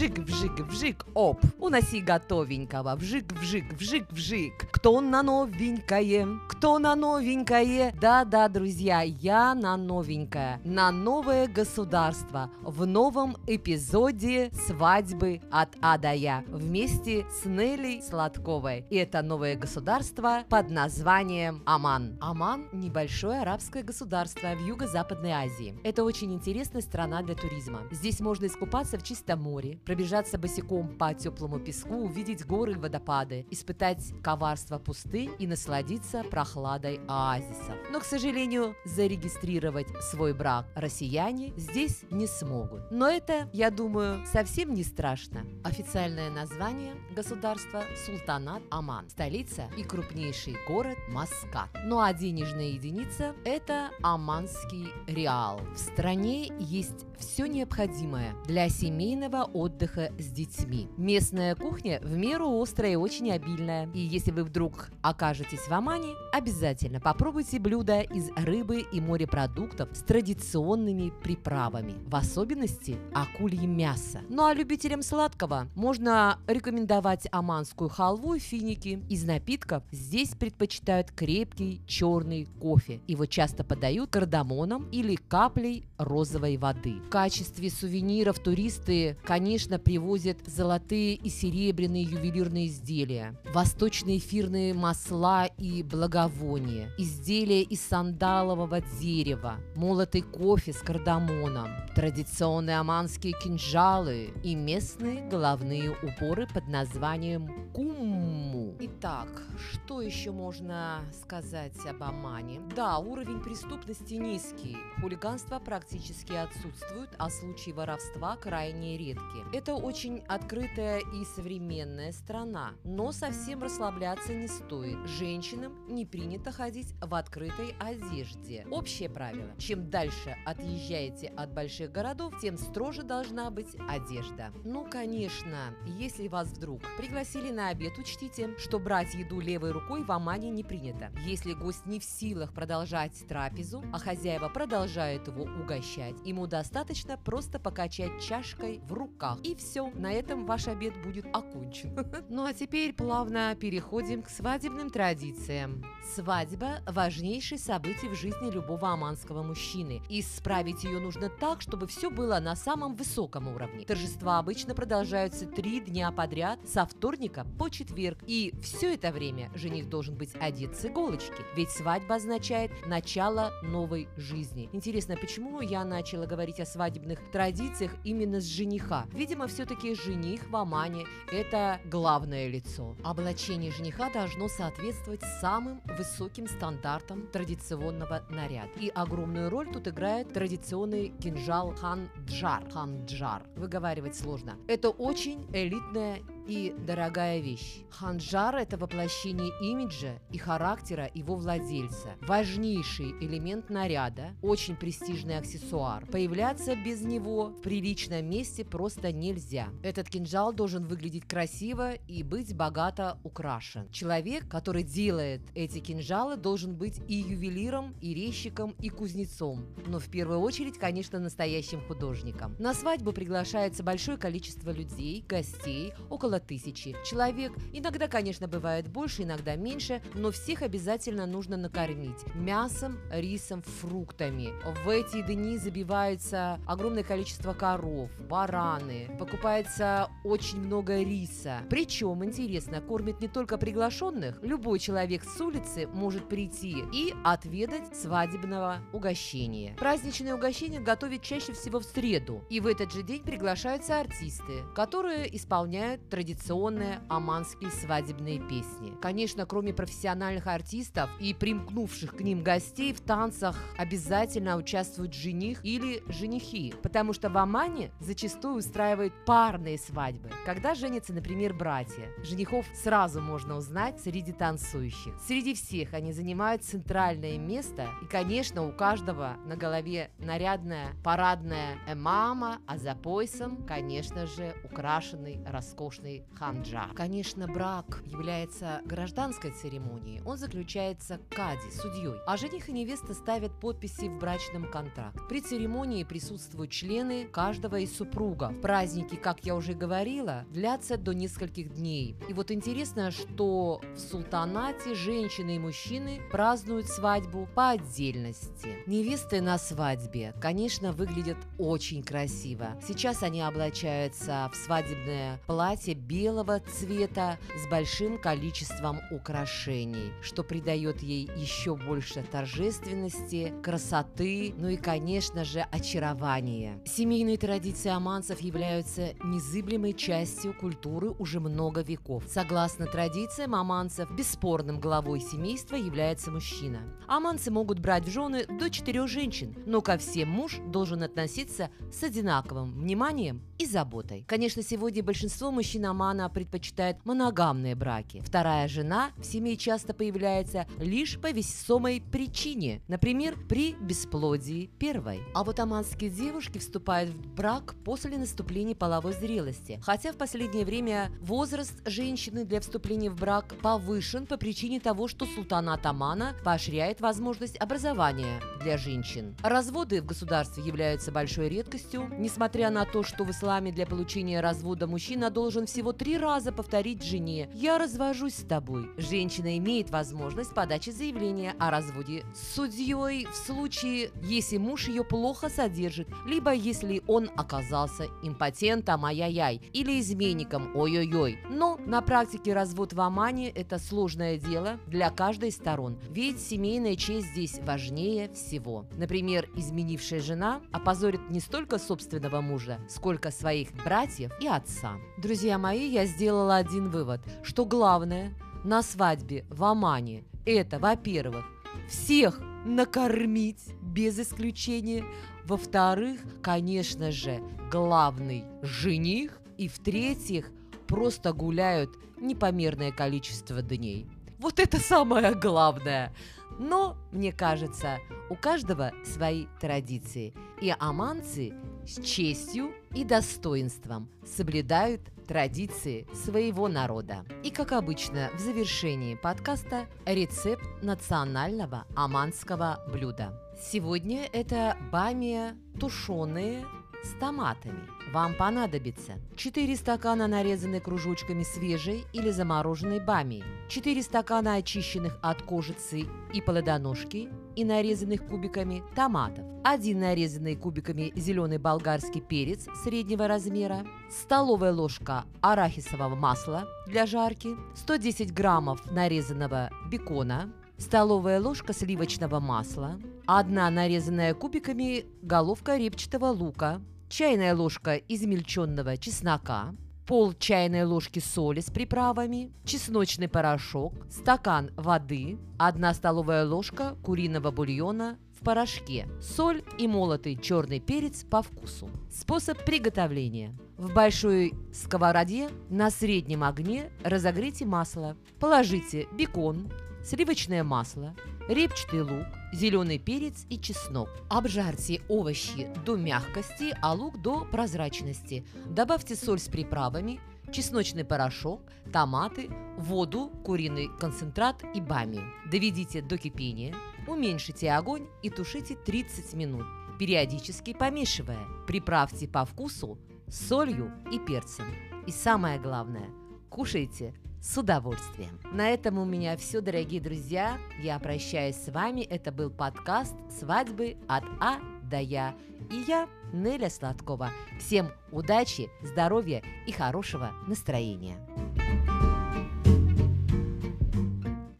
Вжик-вжик-вжик, оп, уноси готовенького. Вжик-вжик-вжик-вжик. Кто на новенькое? Кто на новенькое? Да-да, друзья, я на новенькое. На новое государство. В новом эпизоде свадьбы от А до Я. Вместе с Нелли Сладковой. И это новое государство под названием Оман. Оман – небольшое арабское государство в Юго-Западной Азии. Это очень интересная страна для туризма. Здесь можно искупаться в чистом море, пробежаться босиком по теплому песку, увидеть горы и водопады, испытать коварство пустынь и насладиться прохладой оазисов. Но, к сожалению, зарегистрировать свой брак россияне здесь не смогут. Но это, я думаю, совсем не страшно. Официальное название государства – Султанат Оман, столица и крупнейший город Маскат. Ну а денежная единица – это оманский реал. В стране есть все необходимое для семейного отдыха с детьми. Местная кухня в меру острая и очень обильная. И если вы вдруг окажетесь в Омане, обязательно попробуйте блюда из рыбы и морепродуктов с традиционными приправами, в особенности акулье мясо. Ну а любителям сладкого можно рекомендовать оманскую халву и финики. Из напитков здесь предпочитают крепкий черный кофе. Его часто подают кардамоном или каплей розовой воды. В качестве сувениров туристы, конечно, привозят золотые и серебряные ювелирные изделия, восточные эфирные масла и благовония, изделия из сандалового дерева, молотый кофе с кардамоном, традиционные оманские кинжалы и местные головные уборы под названием кумму. Итак, что еще можно сказать об Омане? Да, уровень преступности низкий, хулиганство практически отсутствует, а случаи воровства крайне редки. Это очень открытая и современная страна, но совсем расслабляться не стоит. Женщинам не принято ходить в открытой одежде. Общее правило – чем дальше отъезжаете от больших городов, тем строже должна быть одежда. Ну, конечно, если вас вдруг пригласили на обед, учтите, что брать еду левой рукой в Омане не принято. Если гость не в силах продолжать трапезу, а хозяева продолжают его угощать, ему достаточно просто покачать чашкой в руках. И все, на этом ваш обед будет окончен. Ну а теперь плавно переходим к свадебным традициям. Свадьба – важнейшее событие в жизни любого оманского мужчины. И справить ее нужно так, чтобы все было на самом высоком уровне. Торжества обычно продолжаются три дня подряд, со вторника по четверг. И все это время жених должен быть одет с иголочки, ведь свадьба означает начало новой жизни. Интересно, почему я начала говорить о свадебных традициях именно с жениха? Видимо, все-таки жених в Омане – это главное лицо. Облачение жениха должно соответствовать самым высоким стандартам традиционного наряда. И огромную роль тут играет традиционный кинжал ханджар. Ханджар. Выговаривать сложно. Это очень элитная и дорогая вещь. Ханджар – это воплощение имиджа и характера его владельца. Важнейший элемент наряда, очень престижный аксессуар. Появляться без него в приличном месте просто нельзя. Этот кинжал должен выглядеть красиво и быть богато украшен. Человек, который делает эти кинжалы, должен быть и ювелиром, и резчиком, и кузнецом. Но в первую очередь, конечно, настоящим художником. На свадьбу приглашается большое количество людей, гостей, около тысячи человек. Иногда, конечно, бывает больше, иногда меньше, но всех обязательно нужно накормить мясом, рисом, фруктами. В эти дни забивается огромное количество коров, бараны, покупается очень много риса. Причем, интересно, кормят не только приглашенных, любой человек с улицы может прийти и отведать свадебного угощения. Праздничное угощение готовят чаще всего в среду, и в этот же день приглашаются артисты, которые исполняют традиционные традиционные оманские свадебные песни. Конечно, кроме профессиональных артистов и примкнувших к ним гостей, в танцах обязательно участвуют жених или женихи, потому что в Омане зачастую устраивают парные свадьбы, когда женятся, например, братья. Женихов сразу можно узнать среди танцующих. Среди всех они занимают центральное место, и, конечно, у каждого на голове нарядная парадная эмама, а за поясом, конечно же, украшенный роскошный известный ханджа. Конечно, брак является гражданской церемонией. Он заключается кади, судьей. А жених и невеста ставят подписи в брачном контракт. При церемонии присутствуют члены каждого из супругов. Праздники, как я уже говорила, длятся до нескольких дней. И вот интересно, что в султанате женщины и мужчины празднуют свадьбу по отдельности. Невесты на свадьбе, конечно, выглядят очень красиво. Сейчас они облачаются в свадебное платье белого цвета с большим количеством украшений, что придает ей еще больше торжественности, красоты, ну и, конечно же, очарования. Семейные традиции аманцев являются незыблемой частью культуры уже много веков. Согласно традициям аманцев, бесспорным главой семейства является мужчина. Аманцы могут брать в жены до четырех женщин, но ко всем муж должен относиться с одинаковым вниманием и заботой. Конечно, сегодня большинство мужчин Омана предпочитают моногамные браки. Вторая жена в семье часто появляется лишь по весомой причине, например, при бесплодии первой. А вот оманские девушки вступают в брак после наступления половой зрелости, хотя в последнее время возраст женщины для вступления в брак повышен по причине того, что султанат Омана поощряет возможность образования для женщин. Разводы в государстве являются большой редкостью, несмотря на то, что в исламе для получения развода мужчина должен всего три раза повторить жене «Я развожусь с тобой». Женщина имеет возможность подачи заявления о разводе с судьей в случае, если муж ее плохо содержит, либо если он оказался импотентом, ай-яй-яй, или изменником, ой-ой-ой. Но на практике развод в Омане – это сложное дело для каждой из сторон, ведь семейная честь здесь важнее всего. Например, изменившая жена опозорит не столько собственного мужа, сколько своих братьев и отца. Друзья мои, я сделала один вывод, что главное на свадьбе в Омане – это, во-первых, всех накормить без исключения, во-вторых, конечно же, главный жених, и в-третьих, просто гуляют непомерное количество дней. Вот это самое главное. Но, мне кажется, у каждого свои традиции. И аманцы с честью и достоинством соблюдают традиции своего народа. И как обычно в завершении подкаста рецепт национального аманского блюда. Сегодня это бамия тушеные с томатами. Вам понадобится 4 стакана нарезанной кружочками свежей или замороженной бамии, 4 стакана очищенных от кожицы и плодоножки и нарезанных кубиками томатов, 1 нарезанный кубиками зеленый болгарский перец среднего размера, столовая ложка арахисового масла для жарки, 110 граммов нарезанного бекона, столовая ложка сливочного масла, одна нарезанная кубиками головка репчатого лука, чайная ложка измельченного чеснока, пол чайной ложки соли с приправами, чесночный порошок, стакан воды, одна столовая ложка куриного бульона в порошке, соль и молотый черный перец по вкусу. Способ приготовления. В большой сковороде на среднем огне разогрейте масло. Положите бекон, сливочное масло, репчатый лук, зеленый перец и чеснок. Обжарьте овощи до мягкости, а лук до прозрачности. Добавьте соль с приправами, чесночный порошок, томаты, воду, куриный концентрат и бамию. Доведите до кипения, уменьшите огонь и тушите 30 минут, периодически помешивая. Приправьте по вкусу солью и перцем. И самое главное, кушайте с удовольствием. На этом у меня все, дорогие друзья. Я прощаюсь с вами. Это был подкаст «Свадьбы от А до Я». И я, Неля Сладкова. Всем удачи, здоровья и хорошего настроения.